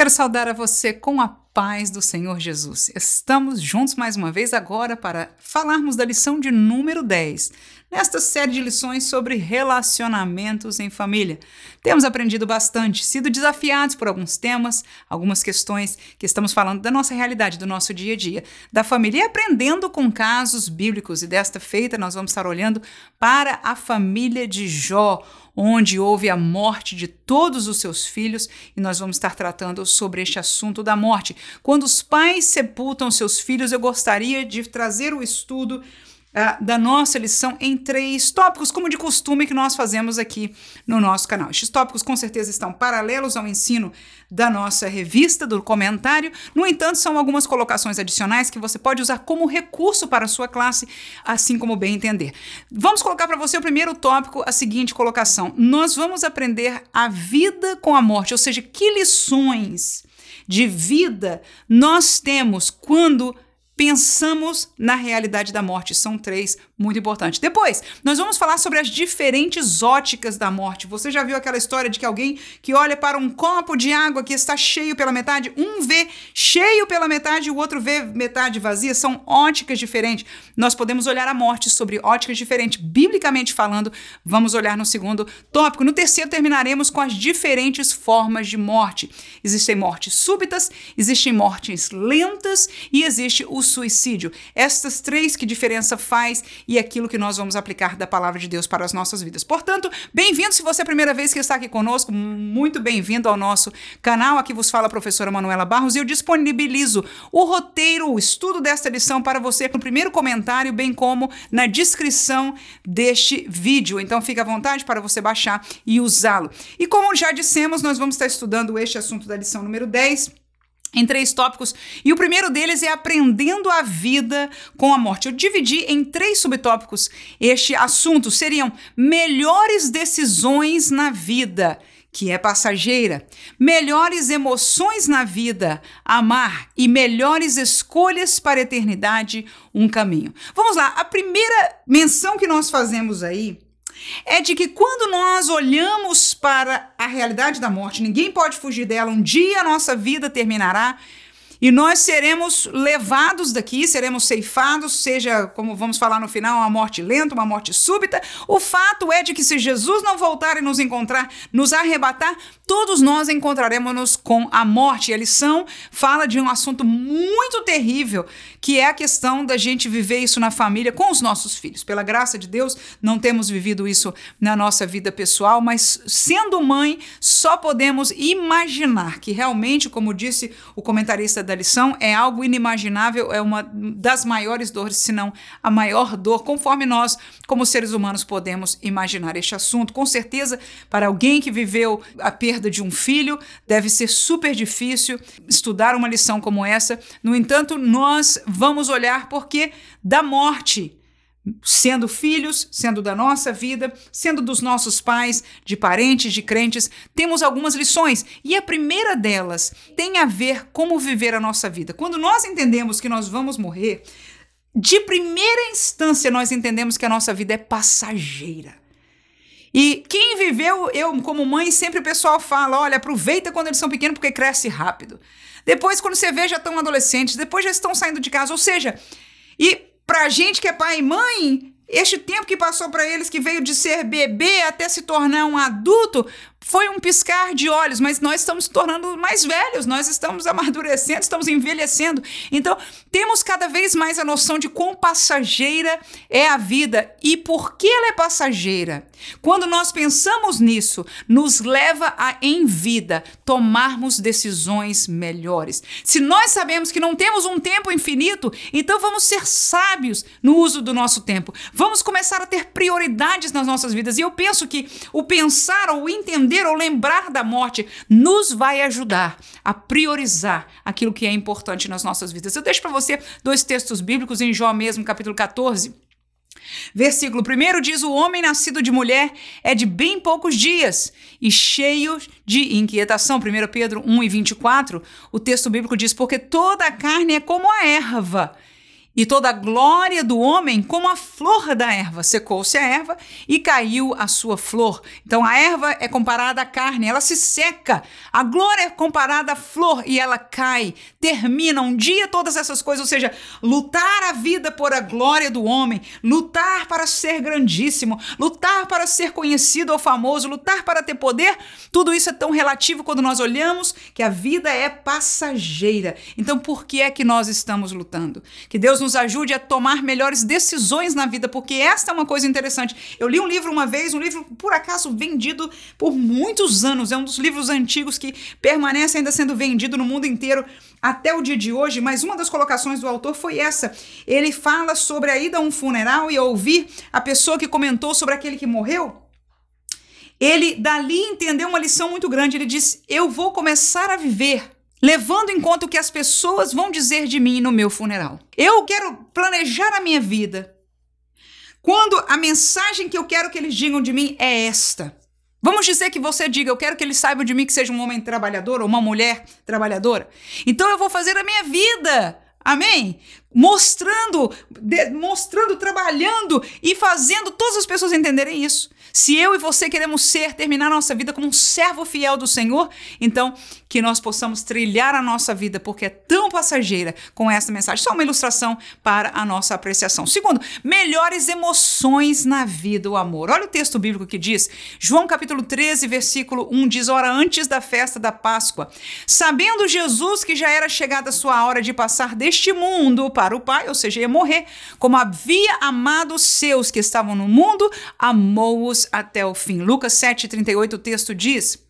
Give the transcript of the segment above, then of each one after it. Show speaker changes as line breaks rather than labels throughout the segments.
Quero saudar a você com a paz do Senhor Jesus. Estamos juntos mais uma vez agora para falarmos da lição de número 10, nesta série de lições sobre relacionamentos em família. Temos aprendido bastante, sido desafiados por alguns temas, algumas questões que estamos falando da nossa realidade, do nosso dia a dia, da família e aprendendo com casos bíblicos. E desta feita nós vamos estar olhando para a família de Jó onde houve a morte de todos os seus filhos, e nós vamos estar tratando sobre este assunto da morte. Quando os pais sepultam seus filhos, eu gostaria de trazer o estudo uh, da nossa lição em três tópicos, como de costume que nós fazemos aqui no nosso canal. Estes tópicos com certeza estão paralelos ao ensino da nossa revista, do comentário. No entanto, são algumas colocações adicionais que você pode usar como recurso para a sua classe, assim como bem entender. Vamos colocar para você o primeiro tópico, a seguinte colocação: Nós vamos aprender a vida com a morte, ou seja, que lições de vida nós temos quando pensamos na realidade da morte. São três muito importantes. Depois, nós vamos falar sobre as diferentes óticas da morte. Você já viu aquela história de que alguém que olha para um copo de água que está cheio pela metade, um vê cheio pela metade e o outro vê metade vazia? São óticas diferentes. Nós podemos olhar a morte sobre óticas diferentes. Biblicamente falando, vamos olhar no segundo tópico. No terceiro, terminaremos com as diferentes formas de morte. Existem mortes súbitas, existem mortes lentas e existe o suicídio. Estas três que diferença faz e aquilo que nós vamos aplicar da palavra de Deus para as nossas vidas. Portanto, bem-vindo se você é a primeira vez que está aqui conosco, muito bem-vindo ao nosso canal. Aqui vos fala a professora Manuela Barros e eu disponibilizo o roteiro, o estudo desta lição para você no primeiro comentário, bem como na descrição deste vídeo. Então, fique à vontade para você baixar e usá-lo. E como já dissemos, nós vamos estar estudando este assunto da lição número 10 em três tópicos, e o primeiro deles é aprendendo a vida com a morte. Eu dividi em três subtópicos este assunto. Seriam melhores decisões na vida, que é passageira, melhores emoções na vida, amar, e melhores escolhas para a eternidade, um caminho. Vamos lá, a primeira menção que nós fazemos aí é de que quando nós olhamos para a realidade da morte, ninguém pode fugir dela, um dia a nossa vida terminará e nós seremos levados daqui, seremos ceifados, seja, como vamos falar no final, uma morte lenta, uma morte súbita. O fato é de que se Jesus não voltar e nos encontrar, nos arrebatar, todos nós encontraremos-nos com a morte. E a lição fala de um assunto muito terrível, que é a questão da gente viver isso na família com os nossos filhos. Pela graça de Deus, não temos vivido isso na nossa vida pessoal, mas sendo mãe, só podemos imaginar que realmente, como disse o comentarista da lição, é algo inimaginável, é uma das maiores dores, se não a maior dor, conforme nós, como seres humanos, podemos imaginar este assunto. Com certeza, para alguém que viveu a perda de um filho deve ser super difícil estudar uma lição como essa. No entanto, nós vamos olhar porque da morte sendo filhos, sendo da nossa vida, sendo dos nossos pais, de parentes, de crentes, temos algumas lições. E a primeira delas tem a ver como viver a nossa vida. Quando nós entendemos que nós vamos morrer, de primeira instância nós entendemos que a nossa vida é passageira. E quem viveu, eu como mãe, sempre o pessoal fala: olha, aproveita quando eles são pequenos porque cresce rápido. Depois, quando você vê, já estão adolescentes, depois já estão saindo de casa. Ou seja, e pra gente que é pai e mãe, este tempo que passou para eles, que veio de ser bebê até se tornar um adulto, foi um piscar de olhos, mas nós estamos tornando mais velhos, nós estamos amadurecendo, estamos envelhecendo. Então, temos cada vez mais a noção de quão passageira é a vida e por que ela é passageira. Quando nós pensamos nisso, nos leva a, em vida, tomarmos decisões melhores. Se nós sabemos que não temos um tempo infinito, então vamos ser sábios no uso do nosso tempo. Vamos começar a ter prioridades nas nossas vidas. E eu penso que o pensar ou entender ou lembrar da morte nos vai ajudar a priorizar aquilo que é importante nas nossas vidas. Eu deixo para você dois textos bíblicos em Jó mesmo, capítulo 14. Versículo 1 diz: O homem nascido de mulher é de bem poucos dias e cheio de inquietação. 1 Pedro 1 e 24, o texto bíblico diz: Porque toda a carne é como a erva, e toda a glória do homem como a flor da erva. Secou-se a erva e caiu a sua flor. Então a erva é comparada à carne, ela se seca. A glória é comparada à flor e ela cai. Termina um dia todas essas coisas, ou seja, lutar a vida por a glória do homem, lutar para ser grandíssimo, lutar para ser conhecido ou famoso, lutar para ter poder, tudo isso é tão relativo quando nós olhamos que a vida é passageira. Então por que é que nós estamos lutando? Que Deus nos ajude a tomar melhores decisões na vida, porque esta é uma coisa interessante. Eu li um livro uma vez, um livro por acaso vendido por muitos anos, é um dos livros antigos que permanece ainda sendo vendido no mundo inteiro até o dia de hoje, mas uma das colocações do autor foi essa. Ele fala sobre a ida a um funeral e ouvir a pessoa que comentou sobre aquele que morreu. Ele dali entendeu uma lição muito grande. Ele disse: Eu vou começar a viver levando em conta o que as pessoas vão dizer de mim no meu funeral. Eu quero planejar a minha vida. Quando a mensagem que eu quero que eles digam de mim é esta. Vamos dizer que você diga, eu quero que eles saibam de mim que seja um homem trabalhador ou uma mulher trabalhadora. Então eu vou fazer a minha vida. Amém? Mostrando, de, mostrando, trabalhando e fazendo todas as pessoas entenderem isso. Se eu e você queremos ser, terminar nossa vida como um servo fiel do Senhor, então que nós possamos trilhar a nossa vida, porque é tão passageira com essa mensagem. Só uma ilustração para a nossa apreciação. Segundo, melhores emoções na vida, o amor. Olha o texto bíblico que diz, João capítulo 13, versículo 1, diz: Ora, antes da festa da Páscoa, sabendo Jesus que já era chegada a sua hora de passar deste mundo para o Pai, ou seja, ia morrer, como havia amado os seus que estavam no mundo, amou-os até o fim. Lucas 7,38, o texto diz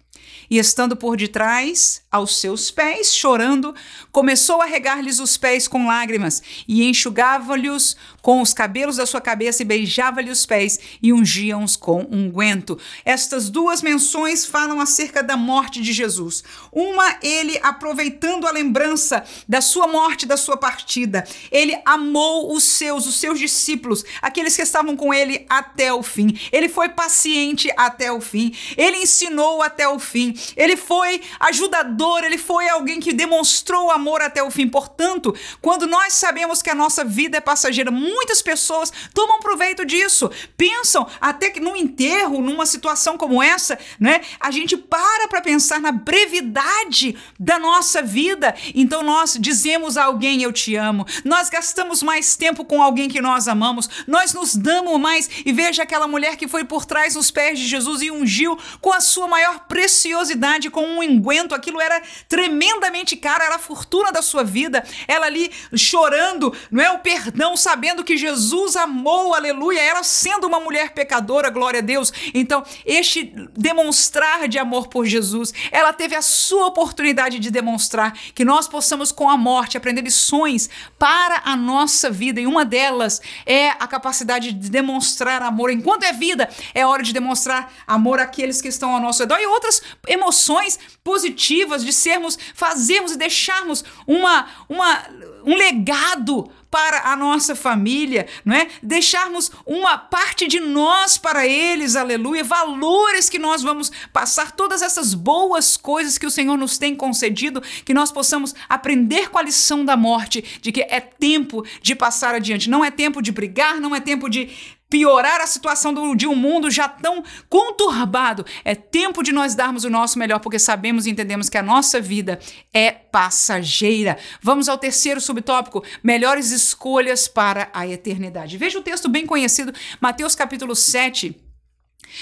e estando por detrás, aos seus pés, chorando, começou a regar-lhes os pés com lágrimas e enxugava-lhes com os cabelos da sua cabeça e beijava-lhe os pés e ungia-os com unguento. Estas duas menções falam acerca da morte de Jesus. Uma, ele aproveitando a lembrança da sua morte, da sua partida. Ele amou os seus, os seus discípulos, aqueles que estavam com ele até o fim. Ele foi paciente até o fim. Ele ensinou até o fim. Ele foi ajudador, ele foi alguém que demonstrou amor até o fim. Portanto, quando nós sabemos que a nossa vida é passageira, muitas pessoas tomam proveito disso. Pensam até que no enterro, numa situação como essa, né, a gente para para pensar na brevidade da nossa vida. Então nós dizemos a alguém eu te amo. Nós gastamos mais tempo com alguém que nós amamos. Nós nos damos mais e veja aquela mulher que foi por trás dos pés de Jesus e ungiu com a sua maior preciosidade com um enguento, aquilo era tremendamente caro, era a fortuna da sua vida. Ela ali chorando, não é? O perdão, sabendo que Jesus amou, aleluia, ela sendo uma mulher pecadora, glória a Deus. Então, este demonstrar de amor por Jesus, ela teve a sua oportunidade de demonstrar que nós possamos, com a morte, aprender lições para a nossa vida. E uma delas é a capacidade de demonstrar amor. Enquanto é vida, é hora de demonstrar amor àqueles que estão ao nosso redor e outras emoções positivas de sermos, fazermos e deixarmos uma, uma, um legado para a nossa família, não é? Deixarmos uma parte de nós para eles, aleluia, valores que nós vamos passar, todas essas boas coisas que o Senhor nos tem concedido, que nós possamos aprender com a lição da morte, de que é tempo de passar adiante, não é tempo de brigar, não é tempo de piorar a situação do, de um mundo já tão conturbado. É tempo de nós darmos o nosso melhor, porque sabemos e entendemos que a nossa vida é passageira. Vamos ao terceiro subtópico: melhores escolhas para a eternidade. Veja o texto bem conhecido, Mateus capítulo 7.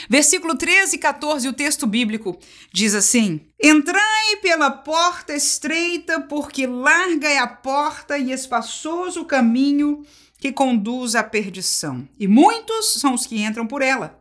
Versículo 13 e 14, o texto bíblico diz assim: Entrai pela porta estreita, porque larga é a porta e espaçoso o caminho que conduz à perdição, e muitos são os que entram por ela.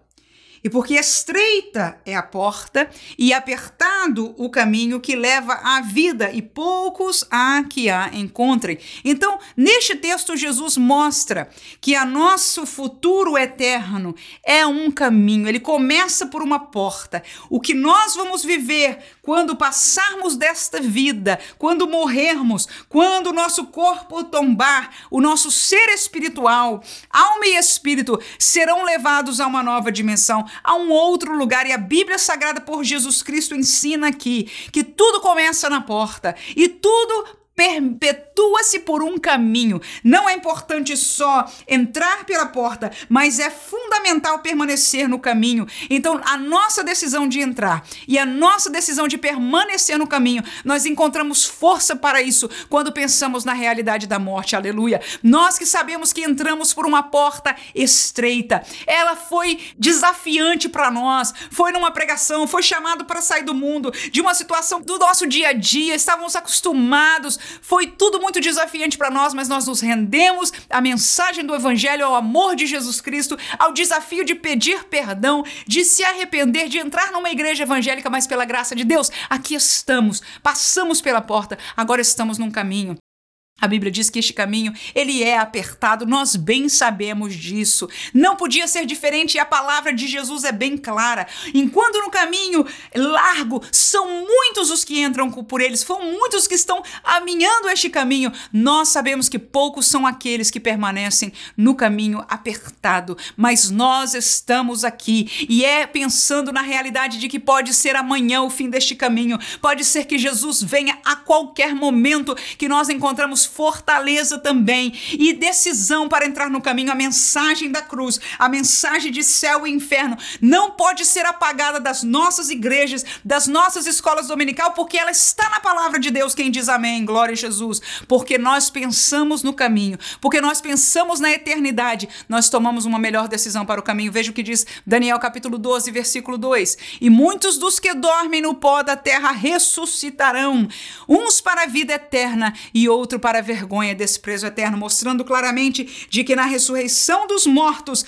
E porque estreita é a porta e apertado o caminho que leva à vida, e poucos há que a encontrem. Então, neste texto, Jesus mostra que a nosso futuro eterno é um caminho, ele começa por uma porta. O que nós vamos viver quando passarmos desta vida, quando morrermos, quando o nosso corpo tombar, o nosso ser espiritual, alma e espírito serão levados a uma nova dimensão a um outro lugar. E a Bíblia Sagrada por Jesus Cristo ensina aqui que tudo começa na porta e tudo perpetua-se por um caminho. Não é importante só entrar pela porta, mas é fundamental permanecer no caminho. Então, a nossa decisão de entrar e a nossa decisão de permanecer no caminho, nós encontramos força para isso quando pensamos na realidade da morte. Aleluia. Nós que sabemos que entramos por uma porta estreita. Ela foi desafiante para nós. Foi numa pregação, foi chamado para sair do mundo, de uma situação do nosso dia a dia. Estávamos acostumados foi tudo muito desafiante para nós, mas nós nos rendemos à mensagem do Evangelho, ao amor de Jesus Cristo, ao desafio de pedir perdão, de se arrepender, de entrar numa igreja evangélica, mas pela graça de Deus, aqui estamos, passamos pela porta, agora estamos num caminho. A Bíblia diz que este caminho, ele é apertado, nós bem sabemos disso. Não podia ser diferente e a palavra de Jesus é bem clara. Enquanto no caminho largo são muitos os que entram por eles, são muitos que estão caminhando este caminho, nós sabemos que poucos são aqueles que permanecem no caminho apertado. Mas nós estamos aqui e é pensando na realidade de que pode ser amanhã o fim deste caminho. Pode ser que Jesus venha a qualquer momento que nós encontramos fortaleza também e decisão para entrar no caminho. A mensagem da cruz, a mensagem de céu e inferno, não pode ser apagada das nossas igrejas, das nossas escolas dominical, porque ela está na palavra de Deus. Quem diz amém, glória a Jesus. Porque nós pensamos no caminho, porque nós pensamos na eternidade, nós tomamos uma melhor decisão para o caminho. Veja o que diz Daniel capítulo 12, versículo 2: E muitos dos que dormem no pó da terra ressuscitarão, uns para a vida eterna e outro para para vergonha e desprezo eterno, mostrando claramente de que na ressurreição dos mortos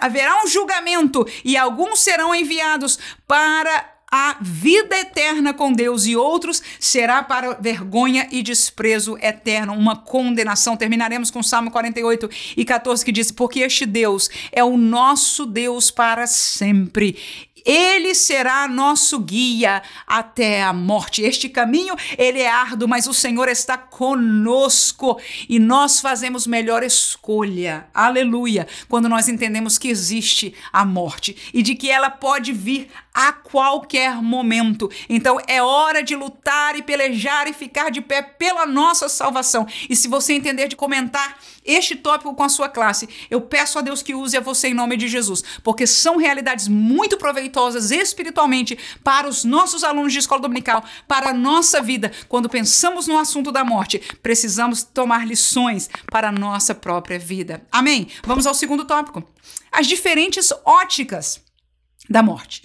haverá um julgamento e alguns serão enviados para a vida eterna com Deus e outros será para vergonha e desprezo eterno, uma condenação. Terminaremos com Salmo 48 e 14 que diz: Porque este Deus é o nosso Deus para sempre ele será nosso guia até a morte. Este caminho, ele é árduo, mas o Senhor está conosco e nós fazemos melhor escolha. Aleluia! Quando nós entendemos que existe a morte e de que ela pode vir a qualquer momento. Então é hora de lutar e pelejar e ficar de pé pela nossa salvação. E se você entender de comentar este tópico com a sua classe, eu peço a Deus que use a você em nome de Jesus, porque são realidades muito proveitosas espiritualmente para os nossos alunos de escola dominical, para a nossa vida. Quando pensamos no assunto da morte, precisamos tomar lições para a nossa própria vida. Amém? Vamos ao segundo tópico. As diferentes óticas da morte.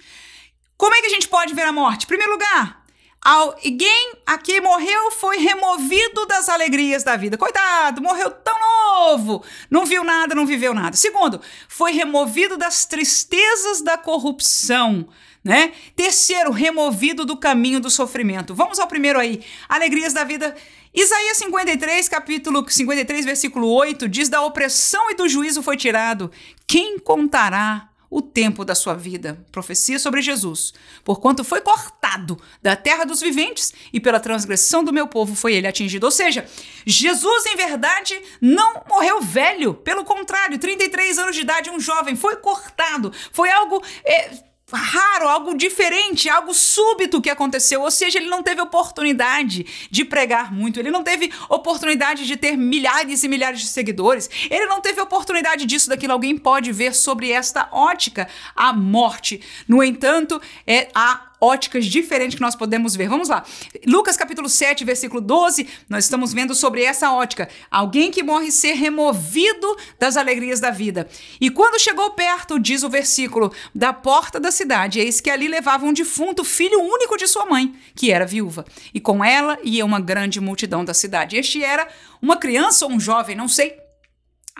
Como é que a gente pode ver a morte? Em primeiro lugar, alguém aqui morreu foi removido das alegrias da vida. Coitado, morreu tão novo, não viu nada, não viveu nada. Segundo, foi removido das tristezas da corrupção. Né? Terceiro, removido do caminho do sofrimento. Vamos ao primeiro aí. Alegrias da vida. Isaías 53, capítulo 53, versículo 8, diz: Da opressão e do juízo foi tirado. Quem contará o tempo da sua vida. Profecia sobre Jesus. Porquanto foi cortado da terra dos viventes e pela transgressão do meu povo foi ele atingido. Ou seja, Jesus, em verdade, não morreu velho. Pelo contrário, 33 anos de idade, um jovem, foi cortado. Foi algo. É, raro, algo diferente, algo súbito que aconteceu. Ou seja, ele não teve oportunidade de pregar muito, ele não teve oportunidade de ter milhares e milhares de seguidores, ele não teve oportunidade disso, daquilo. Alguém pode ver sobre esta ótica a morte. No entanto, é a óticas diferentes que nós podemos ver. Vamos lá. Lucas capítulo 7, versículo 12, nós estamos vendo sobre essa ótica. Alguém que morre ser removido das alegrias da vida. E quando chegou perto, diz o versículo, da porta da cidade, eis que ali levava um defunto, filho único de sua mãe, que era viúva. E com ela ia uma grande multidão da cidade. Este era uma criança ou um jovem, não sei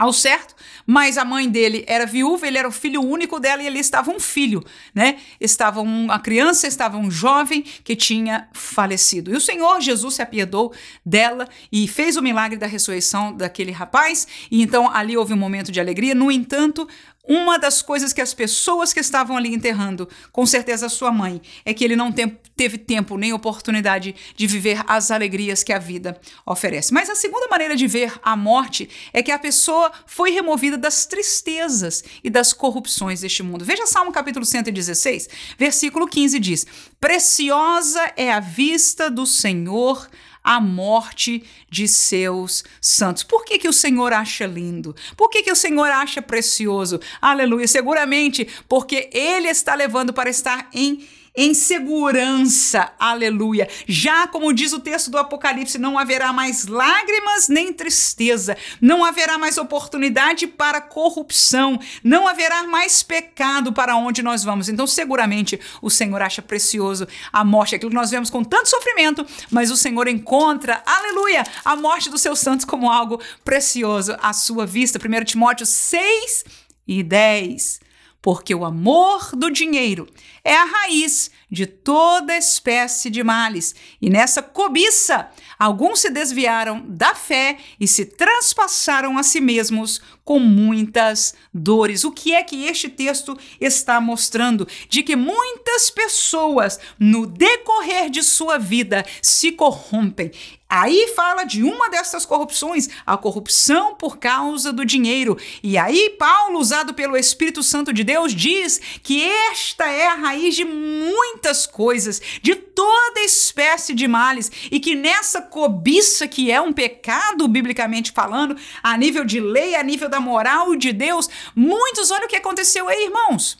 ao certo, mas a mãe dele era viúva, ele era o filho único dela e ali estava um filho, né? Estava uma criança, estava um jovem que tinha falecido. E o Senhor Jesus se apiedou dela e fez o milagre da ressurreição daquele rapaz, e então ali houve um momento de alegria. No entanto, uma das coisas que as pessoas que estavam ali enterrando, com certeza sua mãe, é que ele não teve tempo nem oportunidade de viver as alegrias que a vida oferece. Mas a segunda maneira de ver a morte é que a pessoa foi removida das tristezas e das corrupções deste mundo. Veja Salmo capítulo 116, versículo 15 diz: Preciosa é a vista do Senhor a morte de seus santos. Por que, que o Senhor acha lindo? Por que, que o Senhor acha precioso? Aleluia. Seguramente porque Ele está levando para estar em em segurança, aleluia. Já como diz o texto do Apocalipse, não haverá mais lágrimas nem tristeza, não haverá mais oportunidade para corrupção, não haverá mais pecado para onde nós vamos. Então, seguramente, o Senhor acha precioso a morte, aquilo que nós vemos com tanto sofrimento, mas o Senhor encontra, aleluia, a morte dos seus santos como algo precioso à sua vista. 1 Timóteo 6 e 10 porque o amor do dinheiro é a raiz de toda espécie de males. E nessa cobiça, alguns se desviaram da fé e se transpassaram a si mesmos com muitas dores. O que é que este texto está mostrando? De que muitas pessoas, no decorrer de sua vida, se corrompem. Aí fala de uma dessas corrupções, a corrupção por causa do dinheiro. E aí, Paulo, usado pelo Espírito Santo de Deus, diz que esta é a raiz de muitas coisas, de toda espécie de males, e que nessa cobiça, que é um pecado, biblicamente falando, a nível de lei, a nível da moral de Deus, muitos, olha o que aconteceu aí, irmãos.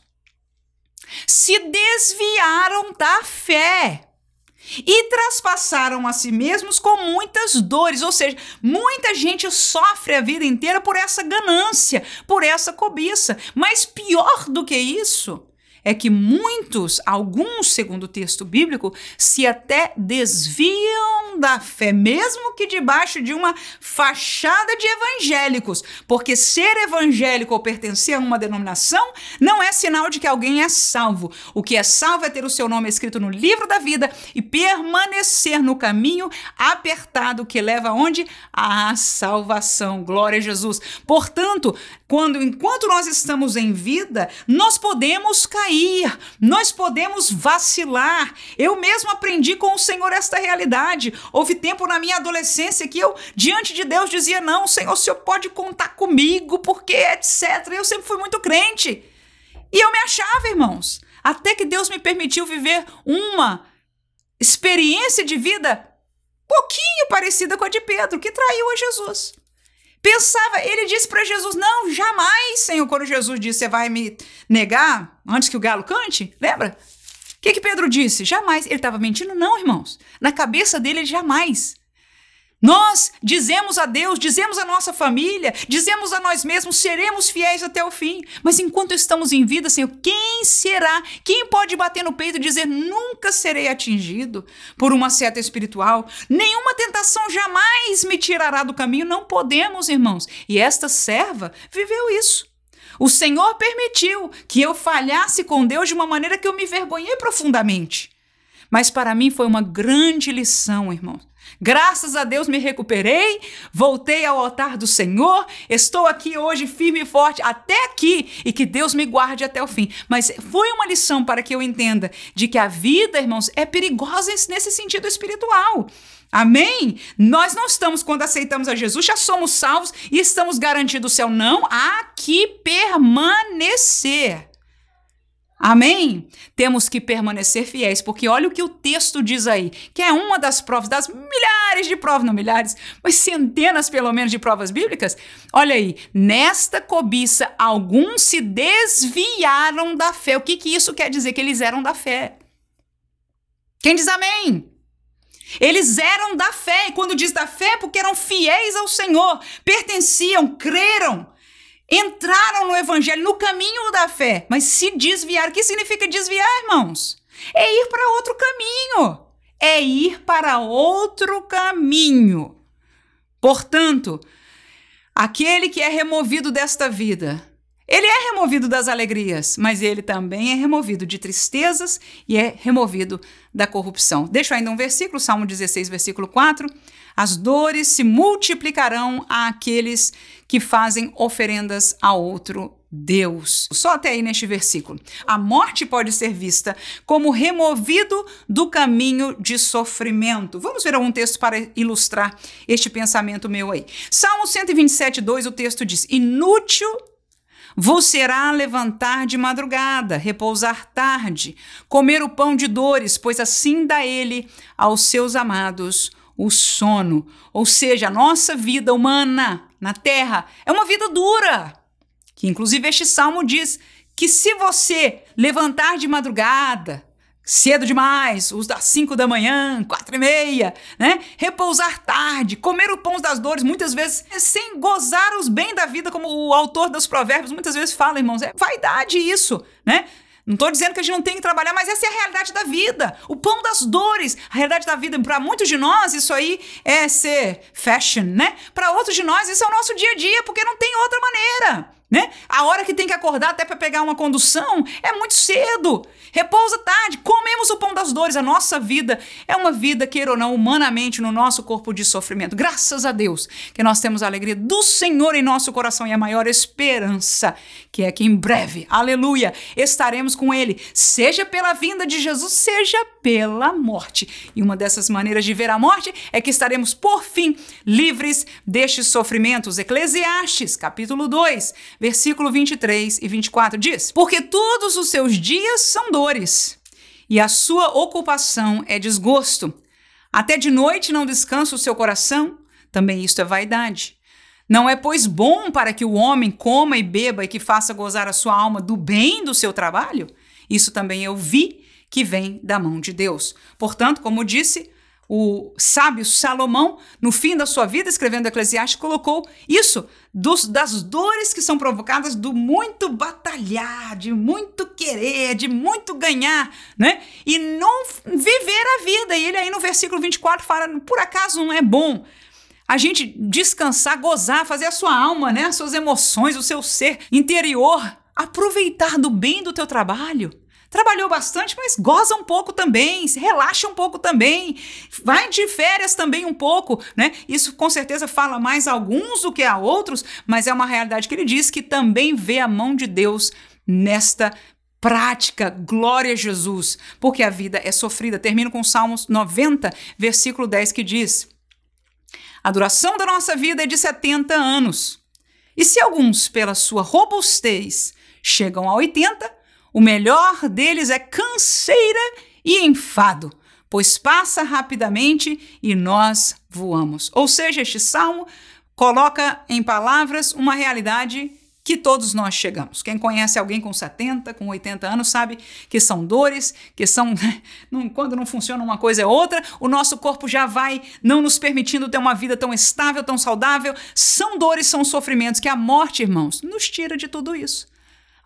Se desviaram da fé e traspassaram a si mesmos com muitas dores, ou seja, muita gente sofre a vida inteira por essa ganância, por essa cobiça. Mas pior do que isso, é que muitos, alguns, segundo o texto bíblico, se até desviam da fé, mesmo que debaixo de uma fachada de evangélicos, porque ser evangélico ou pertencer a uma denominação não é sinal de que alguém é salvo. O que é salvo é ter o seu nome escrito no livro da vida e permanecer no caminho apertado que leva aonde? A salvação. Glória a Jesus. Portanto, quando enquanto nós estamos em vida, nós podemos cair, nós podemos vacilar. Eu mesmo aprendi com o Senhor esta realidade. Houve tempo na minha adolescência que eu diante de Deus dizia: "Não, Senhor, o Senhor pode contar comigo, porque etc". Eu sempre fui muito crente. E eu me achava, irmãos, até que Deus me permitiu viver uma experiência de vida pouquinho parecida com a de Pedro, que traiu a Jesus. Pensava, ele disse para Jesus: Não, jamais, Senhor. Quando Jesus disse: Você vai me negar antes que o galo cante? Lembra? O que, que Pedro disse? Jamais. Ele estava mentindo? Não, irmãos. Na cabeça dele, jamais. Nós dizemos a Deus, dizemos a nossa família, dizemos a nós mesmos, seremos fiéis até o fim. Mas enquanto estamos em vida, Senhor, quem será? Quem pode bater no peito e dizer nunca serei atingido por uma seta espiritual? Nenhuma tentação jamais me tirará do caminho. Não podemos, irmãos. E esta serva viveu isso. O Senhor permitiu que eu falhasse com Deus de uma maneira que eu me vergonhei profundamente. Mas para mim foi uma grande lição, irmãos Graças a Deus me recuperei, voltei ao altar do Senhor, estou aqui hoje firme e forte até aqui e que Deus me guarde até o fim. Mas foi uma lição para que eu entenda de que a vida, irmãos, é perigosa nesse sentido espiritual. Amém? Nós não estamos, quando aceitamos a Jesus, já somos salvos e estamos garantidos o céu. Não, há que permanecer. Amém? Temos que permanecer fiéis, porque olha o que o texto diz aí, que é uma das provas, das milhares de provas, não milhares, mas centenas pelo menos de provas bíblicas. Olha aí, nesta cobiça, alguns se desviaram da fé. O que, que isso quer dizer? Que eles eram da fé. Quem diz amém? Eles eram da fé, e quando diz da fé, porque eram fiéis ao Senhor, pertenciam, creram entraram no evangelho, no caminho da fé, mas se desviaram. O que significa desviar, irmãos? É ir para outro caminho. É ir para outro caminho. Portanto, aquele que é removido desta vida, ele é removido das alegrias, mas ele também é removido de tristezas e é removido da corrupção. Deixa ainda um versículo, Salmo 16, versículo 4. As dores se multiplicarão àqueles que fazem oferendas a outro Deus. Só até aí neste versículo. A morte pode ser vista como removido do caminho de sofrimento. Vamos ver algum texto para ilustrar este pensamento meu aí. Salmo 127, 2, o texto diz: Inútil vos será levantar de madrugada, repousar tarde, comer o pão de dores, pois assim dá ele aos seus amados o sono. Ou seja, a nossa vida humana na terra é uma vida dura. Que inclusive este salmo diz que se você levantar de madrugada, cedo demais, os das 5 da manhã, quatro e meia, né? Repousar tarde, comer o pão das dores, muitas vezes sem gozar os bens da vida, como o autor dos provérbios muitas vezes fala, irmãos, é vaidade isso, né? Não estou dizendo que a gente não tem que trabalhar, mas essa é a realidade da vida. O pão das dores. A realidade da vida, para muitos de nós, isso aí é ser fashion, né? Para outros de nós, isso é o nosso dia a dia, porque não tem outra maneira né? A hora que tem que acordar até para pegar uma condução é muito cedo. Repousa tarde, comemos o pão das dores. A nossa vida é uma vida, queira ou não, humanamente, no nosso corpo de sofrimento. Graças a Deus que nós temos a alegria do Senhor em nosso coração e a maior esperança, que é que em breve, aleluia, estaremos com Ele, seja pela vinda de Jesus, seja pela morte. E uma dessas maneiras de ver a morte é que estaremos, por fim, livres destes sofrimentos. Eclesiastes, capítulo 2 versículo 23 e 24 diz: Porque todos os seus dias são dores, e a sua ocupação é desgosto. Até de noite não descansa o seu coração, também isto é vaidade. Não é, pois, bom para que o homem coma e beba e que faça gozar a sua alma do bem do seu trabalho? Isso também eu vi que vem da mão de Deus. Portanto, como disse, o sábio Salomão, no fim da sua vida, escrevendo Eclesiastes, colocou isso dos, das dores que são provocadas do muito batalhar, de muito querer, de muito ganhar, né? E não viver a vida. E ele aí no versículo 24 fala: por acaso não é bom a gente descansar, gozar, fazer a sua alma, né? As suas emoções, o seu ser interior, aproveitar do bem do teu trabalho? Trabalhou bastante, mas goza um pouco também, relaxa um pouco também, vai de férias também um pouco, né? Isso com certeza fala mais a alguns do que a outros, mas é uma realidade que ele diz que também vê a mão de Deus nesta prática, glória a Jesus, porque a vida é sofrida. Termino com Salmos 90, versículo 10, que diz: A duração da nossa vida é de 70 anos. E se alguns, pela sua robustez, chegam a 80, o melhor deles é canseira e enfado, pois passa rapidamente e nós voamos. Ou seja, este salmo coloca em palavras uma realidade que todos nós chegamos. Quem conhece alguém com 70, com 80 anos, sabe que são dores, que são. quando não funciona uma coisa é outra, o nosso corpo já vai não nos permitindo ter uma vida tão estável, tão saudável. São dores, são sofrimentos que a morte, irmãos, nos tira de tudo isso.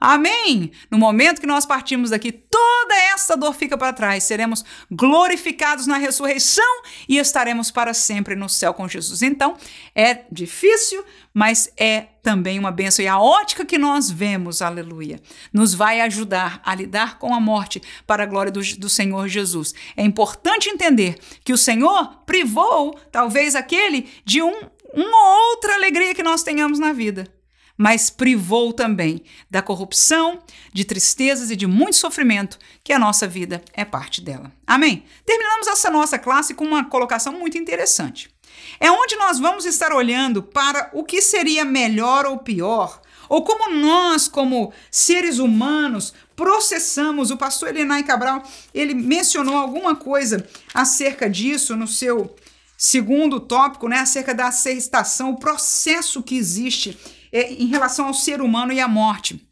Amém! No momento que nós partimos daqui, toda essa dor fica para trás. Seremos glorificados na ressurreição e estaremos para sempre no céu com Jesus. Então, é difícil, mas é também uma bênção. E a ótica que nós vemos, aleluia, nos vai ajudar a lidar com a morte para a glória do, do Senhor Jesus. É importante entender que o Senhor privou, talvez, aquele de um, uma outra alegria que nós tenhamos na vida mas privou também da corrupção, de tristezas e de muito sofrimento, que a nossa vida é parte dela. Amém? Terminamos essa nossa classe com uma colocação muito interessante. É onde nós vamos estar olhando para o que seria melhor ou pior, ou como nós, como seres humanos, processamos. O pastor Elenay Cabral, ele mencionou alguma coisa acerca disso no seu segundo tópico, né, acerca da aceitação, o processo que existe em relação ao ser humano e à morte.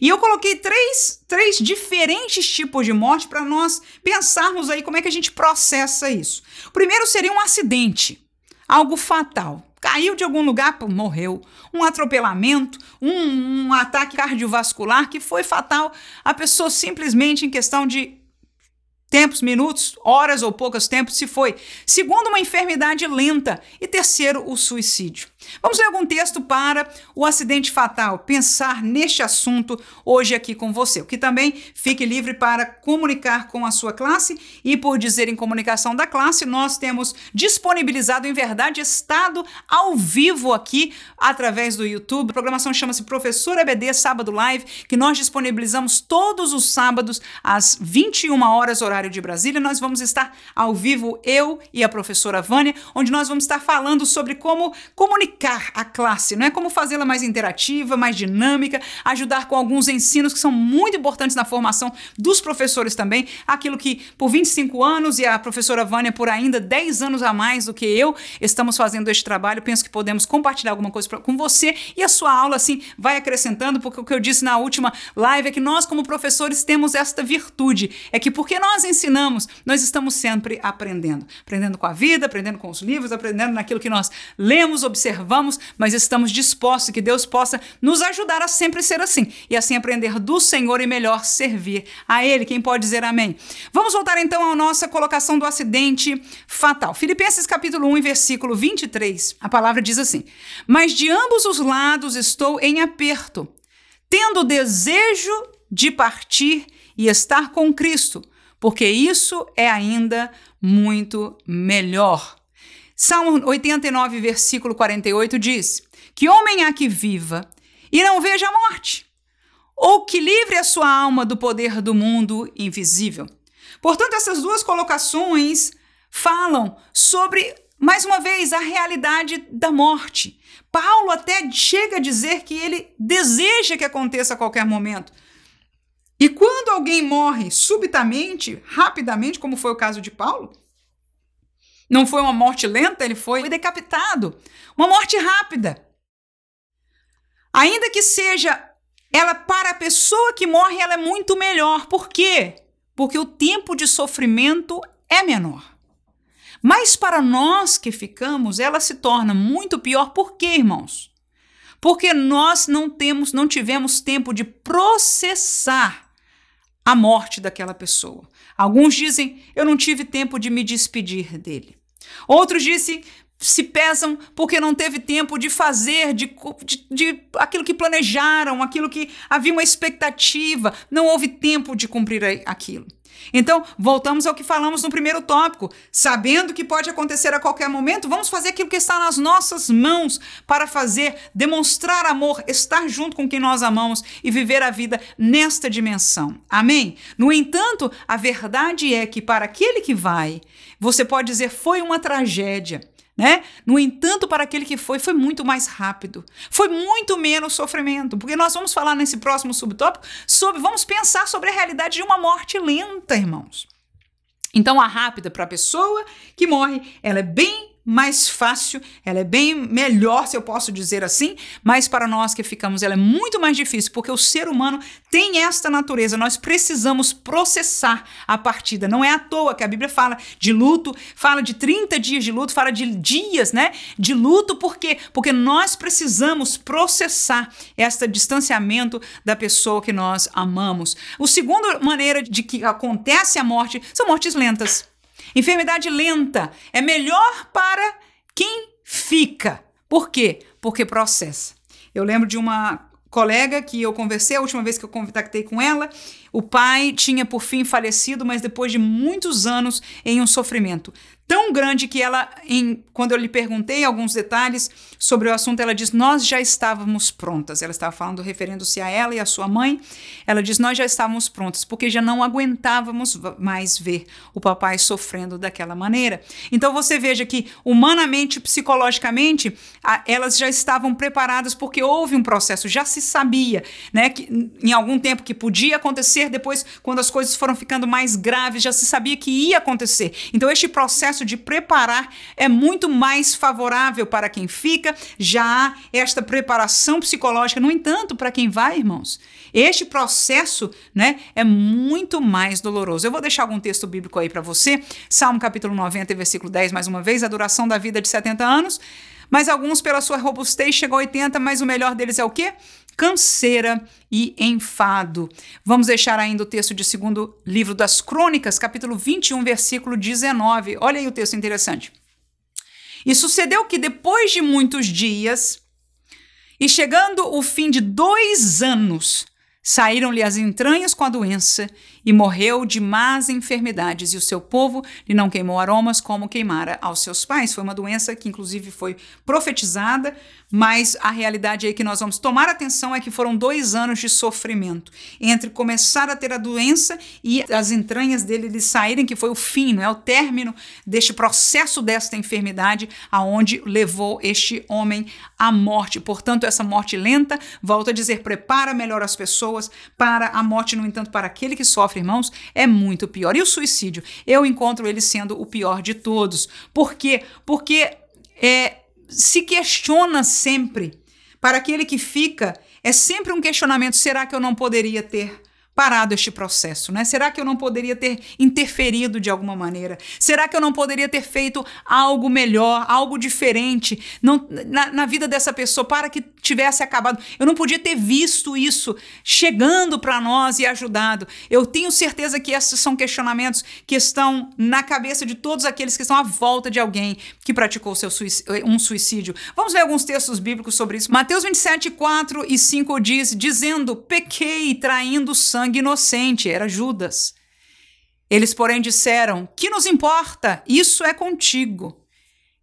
E eu coloquei três, três diferentes tipos de morte para nós pensarmos aí como é que a gente processa isso. O primeiro seria um acidente, algo fatal. Caiu de algum lugar, morreu. Um atropelamento, um, um ataque cardiovascular que foi fatal. A pessoa simplesmente, em questão de tempos, minutos, horas ou poucos tempos se foi. Segundo, uma enfermidade lenta. E terceiro, o suicídio. Vamos ler algum texto para o acidente fatal, pensar neste assunto hoje aqui com você. O que também fique livre para comunicar com a sua classe e por dizer em comunicação da classe, nós temos disponibilizado em verdade estado ao vivo aqui através do YouTube. A programação chama-se Professor EBD Sábado Live, que nós disponibilizamos todos os sábados às 21 horas horário horário de Brasília, nós vamos estar ao vivo, eu e a professora Vânia, onde nós vamos estar falando sobre como comunicar a classe, não é? Como fazê-la mais interativa, mais dinâmica, ajudar com alguns ensinos que são muito importantes na formação dos professores também, aquilo que por 25 anos e a professora Vânia por ainda 10 anos a mais do que eu estamos fazendo este trabalho, penso que podemos compartilhar alguma coisa pra, com você. E a sua aula assim vai acrescentando, porque o que eu disse na última live é que nós como professores temos esta virtude, é que porque nós ensinamos, nós estamos sempre aprendendo. Aprendendo com a vida, aprendendo com os livros, aprendendo naquilo que nós lemos, observamos, mas estamos dispostos que Deus possa nos ajudar a sempre ser assim e assim aprender do Senhor e melhor servir a Ele. Quem pode dizer amém? Vamos voltar então à nossa colocação do acidente fatal. Filipenses capítulo 1, versículo 23. A palavra diz assim: Mas de ambos os lados estou em aperto, tendo desejo de partir e estar com Cristo, porque isso é ainda muito melhor. Salmo 89, versículo 48 diz: Que homem há que viva e não veja a morte, ou que livre a sua alma do poder do mundo invisível. Portanto, essas duas colocações falam sobre, mais uma vez, a realidade da morte. Paulo até chega a dizer que ele deseja que aconteça a qualquer momento. E quando alguém morre subitamente, rapidamente, como foi o caso de Paulo, não foi uma morte lenta, ele foi decapitado. Uma morte rápida. Ainda que seja ela para a pessoa que morre, ela é muito melhor. Por quê? Porque o tempo de sofrimento é menor. Mas para nós que ficamos, ela se torna muito pior. Por quê, irmãos? Porque nós não temos, não tivemos tempo de processar a morte daquela pessoa. Alguns dizem, eu não tive tempo de me despedir dele. Outros dizem, se pesam porque não teve tempo de fazer de, de, de, aquilo que planejaram, aquilo que havia uma expectativa, não houve tempo de cumprir aquilo. Então, voltamos ao que falamos no primeiro tópico. Sabendo que pode acontecer a qualquer momento, vamos fazer aquilo que está nas nossas mãos para fazer, demonstrar amor, estar junto com quem nós amamos e viver a vida nesta dimensão. Amém? No entanto, a verdade é que para aquele que vai, você pode dizer foi uma tragédia né? No entanto, para aquele que foi, foi muito mais rápido. Foi muito menos sofrimento, porque nós vamos falar nesse próximo subtópico sobre, vamos pensar sobre a realidade de uma morte lenta, irmãos. Então, a rápida para a pessoa que morre, ela é bem mais fácil, ela é bem melhor, se eu posso dizer assim, mas para nós que ficamos, ela é muito mais difícil, porque o ser humano tem esta natureza, nós precisamos processar a partida. Não é à toa que a Bíblia fala de luto, fala de 30 dias de luto, fala de dias, né, de luto, por quê? Porque nós precisamos processar este distanciamento da pessoa que nós amamos. O segundo maneira de que acontece a morte são mortes lentas. Enfermidade lenta é melhor para quem fica. Por quê? Porque processa. Eu lembro de uma colega que eu conversei a última vez que eu contactei com ela, o pai tinha por fim falecido, mas depois de muitos anos em um sofrimento tão grande que ela, em, quando eu lhe perguntei alguns detalhes sobre o assunto, ela diz: Nós já estávamos prontas. Ela estava falando, referindo-se a ela e a sua mãe. Ela diz: Nós já estávamos prontas, porque já não aguentávamos mais ver o papai sofrendo daquela maneira. Então você veja que, humanamente, psicologicamente, a, elas já estavam preparadas, porque houve um processo, já se sabia, né, que em algum tempo que podia acontecer, depois, quando as coisas foram ficando mais graves, já se sabia que ia acontecer. Então, este processo processo de preparar é muito mais favorável para quem fica, já há esta preparação psicológica. No entanto, para quem vai, irmãos, este processo né, é muito mais doloroso. Eu vou deixar algum texto bíblico aí para você. Salmo capítulo 90, versículo 10, mais uma vez, a duração da vida de 70 anos. Mas alguns, pela sua robustez, chegou a 80, mas o melhor deles é o quê? canseira e enfado. Vamos deixar ainda o texto de segundo livro das Crônicas, capítulo 21, versículo 19. Olha aí o texto interessante. E sucedeu que depois de muitos dias, e chegando o fim de dois anos, saíram-lhe as entranhas com a doença, e morreu de más enfermidades, e o seu povo lhe não queimou aromas como queimara aos seus pais. Foi uma doença que, inclusive, foi profetizada, mas a realidade aí que nós vamos tomar atenção é que foram dois anos de sofrimento entre começar a ter a doença e as entranhas dele lhe saírem, que foi o fim, não é o término deste processo desta enfermidade, aonde levou este homem à morte. Portanto, essa morte lenta, volto a dizer, prepara melhor as pessoas para a morte, no entanto, para aquele que sofre, irmãos, é muito pior. E o suicídio? Eu encontro ele sendo o pior de todos. Por quê? Porque é, se questiona sempre. Para aquele que fica, é sempre um questionamento: será que eu não poderia ter parado este processo, né? Será que eu não poderia ter interferido de alguma maneira? Será que eu não poderia ter feito algo melhor, algo diferente não, na, na vida dessa pessoa para que tivesse acabado? Eu não podia ter visto isso chegando para nós e ajudado. Eu tenho certeza que esses são questionamentos que estão na cabeça de todos aqueles que estão à volta de alguém que praticou seu suicídio, um suicídio. Vamos ver alguns textos bíblicos sobre isso. Mateus 27, 4 e 5 diz: dizendo, pequei traindo sangue sangue inocente, era Judas. Eles, porém, disseram: Que nos importa? Isso é contigo.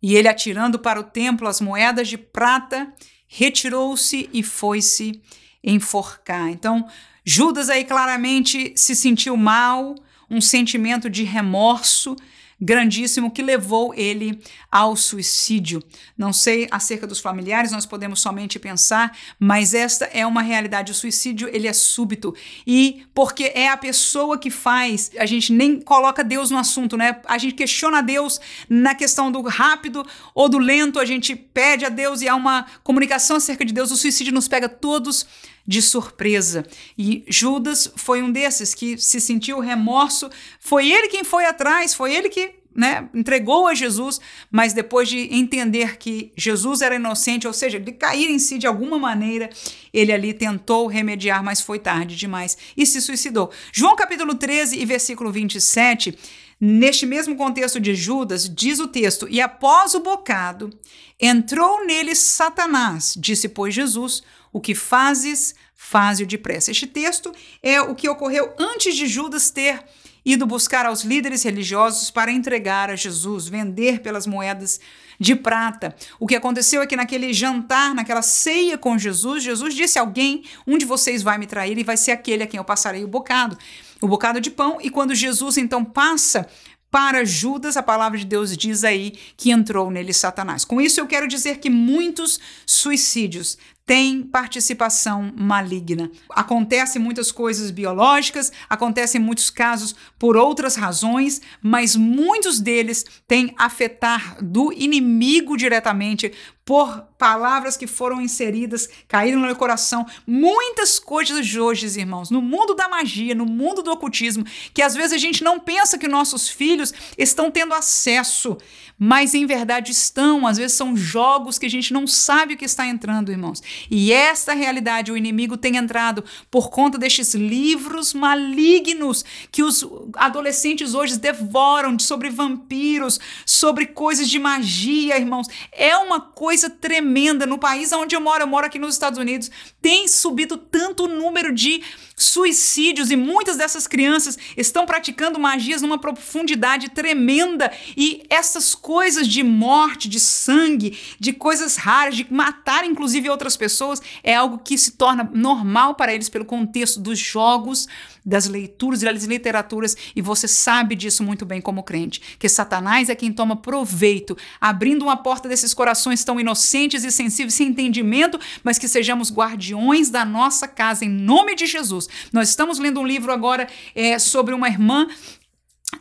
E ele, atirando para o templo as moedas de prata, retirou-se e foi-se enforcar. Então, Judas aí claramente se sentiu mal, um sentimento de remorso, grandíssimo que levou ele ao suicídio. Não sei acerca dos familiares, nós podemos somente pensar, mas esta é uma realidade. O suicídio, ele é súbito. E porque é a pessoa que faz, a gente nem coloca Deus no assunto, né? A gente questiona Deus na questão do rápido ou do lento, a gente pede a Deus e há uma comunicação acerca de Deus. O suicídio nos pega todos de surpresa. E Judas foi um desses que se sentiu remorso. Foi ele quem foi atrás, foi ele que né, entregou a Jesus, mas depois de entender que Jesus era inocente, ou seja, de cair em si de alguma maneira, ele ali tentou remediar, mas foi tarde demais e se suicidou. João capítulo 13 e versículo 27. Neste mesmo contexto de Judas, diz o texto: E após o bocado, entrou nele Satanás, disse, pois, Jesus: o que fazes, faze-o depressa. Este texto é o que ocorreu antes de Judas ter ido buscar aos líderes religiosos para entregar a Jesus, vender pelas moedas de prata. O que aconteceu é que naquele jantar, naquela ceia com Jesus, Jesus disse a alguém: Um de vocês vai me trair e vai ser aquele a quem eu passarei o bocado, o bocado de pão. E quando Jesus então passa para Judas, a palavra de Deus diz aí que entrou nele Satanás. Com isso, eu quero dizer que muitos suicídios tem participação maligna. Acontecem muitas coisas biológicas, acontecem muitos casos por outras razões, mas muitos deles têm afetar do inimigo diretamente por palavras que foram inseridas, caíram no meu coração. Muitas coisas de hoje, irmãos, no mundo da magia, no mundo do ocultismo, que às vezes a gente não pensa que nossos filhos estão tendo acesso, mas em verdade estão. Às vezes são jogos que a gente não sabe o que está entrando, irmãos. E esta realidade o inimigo tem entrado por conta destes livros malignos que os adolescentes hoje devoram sobre vampiros, sobre coisas de magia, irmãos. É uma coisa tremenda. No país onde eu moro, eu moro aqui nos Estados Unidos, tem subido tanto o número de suicídios e muitas dessas crianças estão praticando magias numa profundidade tremenda e essas coisas de morte, de sangue, de coisas raras, de matar inclusive outras pessoas, é algo que se torna normal para eles pelo contexto dos jogos, das leituras e das literaturas, e você sabe disso muito bem como crente, que Satanás é quem toma proveito, abrindo uma porta desses corações tão inocentes e sensíveis, sem entendimento, mas que sejamos guardiões da nossa casa, em nome de Jesus. Nós estamos lendo um livro agora é, sobre uma irmã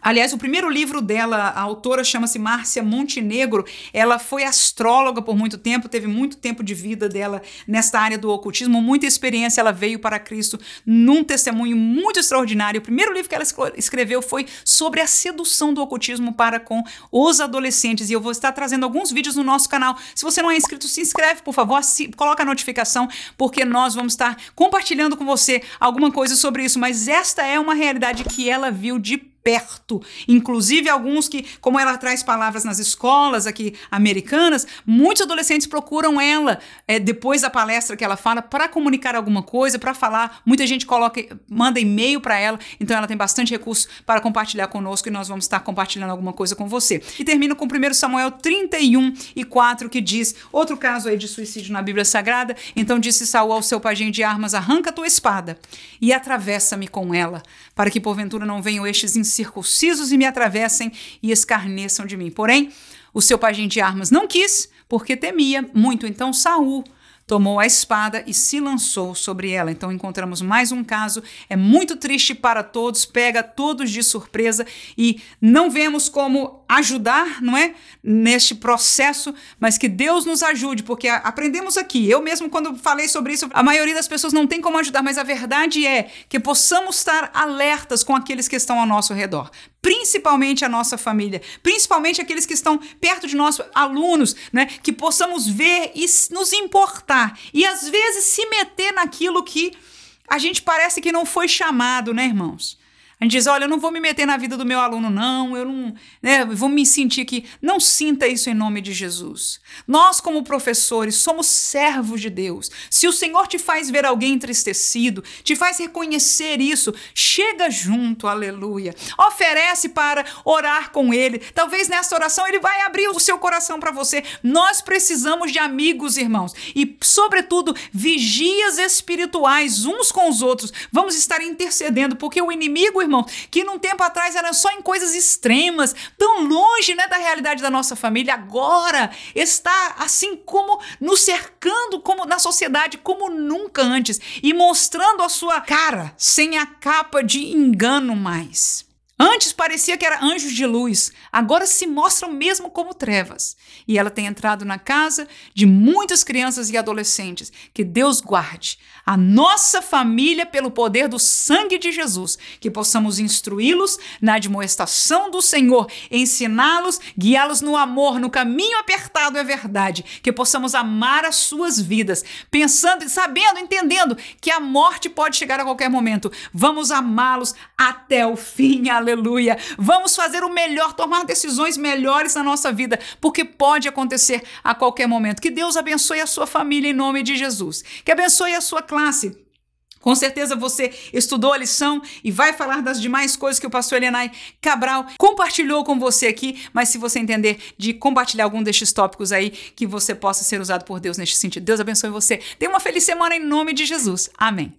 Aliás, o primeiro livro dela, a autora chama-se Márcia Montenegro. Ela foi astróloga por muito tempo, teve muito tempo de vida dela nesta área do ocultismo, muita experiência. Ela veio para Cristo num testemunho muito extraordinário. O primeiro livro que ela escreveu foi sobre a sedução do ocultismo para com os adolescentes. E eu vou estar trazendo alguns vídeos no nosso canal. Se você não é inscrito, se inscreve, por favor, coloca a notificação, porque nós vamos estar compartilhando com você alguma coisa sobre isso. Mas esta é uma realidade que ela viu de perto. Inclusive, alguns que, como ela traz palavras nas escolas aqui americanas, muitos adolescentes procuram ela é, depois da palestra que ela fala para comunicar alguma coisa, para falar. Muita gente coloca, manda e-mail para ela, então ela tem bastante recurso para compartilhar conosco e nós vamos estar compartilhando alguma coisa com você. E termino com 1 Samuel 31 e 4, que diz: outro caso aí de suicídio na Bíblia Sagrada. Então disse Saul ao seu pajem de armas: arranca tua espada e atravessa-me com ela, para que porventura não venham estes incircuncisos e me atravessem e escarneçam de mim. Porém, o seu pajem de armas não quis, porque temia muito. Então Saul tomou a espada e se lançou sobre ela. Então encontramos mais um caso, é muito triste para todos, pega todos de surpresa e não vemos como ajudar, não é? Neste processo, mas que Deus nos ajude, porque aprendemos aqui. Eu mesmo quando falei sobre isso, a maioria das pessoas não tem como ajudar, mas a verdade é que possamos estar alertas com aqueles que estão ao nosso redor principalmente a nossa família, principalmente aqueles que estão perto de nós, alunos, né, que possamos ver e nos importar e às vezes se meter naquilo que a gente parece que não foi chamado, né, irmãos? A gente diz: olha, eu não vou me meter na vida do meu aluno, não, eu não né, vou me sentir que. Não sinta isso em nome de Jesus. Nós, como professores, somos servos de Deus. Se o Senhor te faz ver alguém entristecido, te faz reconhecer isso, chega junto, aleluia. Oferece para orar com ele. Talvez nessa oração ele vai abrir o seu coração para você. Nós precisamos de amigos, irmãos, e, sobretudo, vigias espirituais uns com os outros. Vamos estar intercedendo, porque o inimigo, irmão, irmão, que num tempo atrás era só em coisas extremas, tão longe né, da realidade da nossa família, agora está assim como nos cercando como na sociedade como nunca antes e mostrando a sua cara sem a capa de engano mais. Antes parecia que era anjos de luz, agora se mostram mesmo como trevas. E ela tem entrado na casa de muitas crianças e adolescentes. Que Deus guarde a nossa família pelo poder do sangue de Jesus, que possamos instruí-los na admoestação do Senhor, ensiná-los, guiá-los no amor, no caminho apertado é verdade, que possamos amar as suas vidas, pensando, sabendo, entendendo que a morte pode chegar a qualquer momento. Vamos amá-los até o fim. Aleluia. Vamos fazer o melhor, tomar decisões melhores na nossa vida, porque pode acontecer a qualquer momento. Que Deus abençoe a sua família em nome de Jesus. Que abençoe a sua classe. Com certeza você estudou a lição e vai falar das demais coisas que o pastor Elenai Cabral compartilhou com você aqui, mas se você entender de compartilhar algum destes tópicos aí, que você possa ser usado por Deus neste sentido. Deus abençoe você. Tenha uma feliz semana em nome de Jesus. Amém.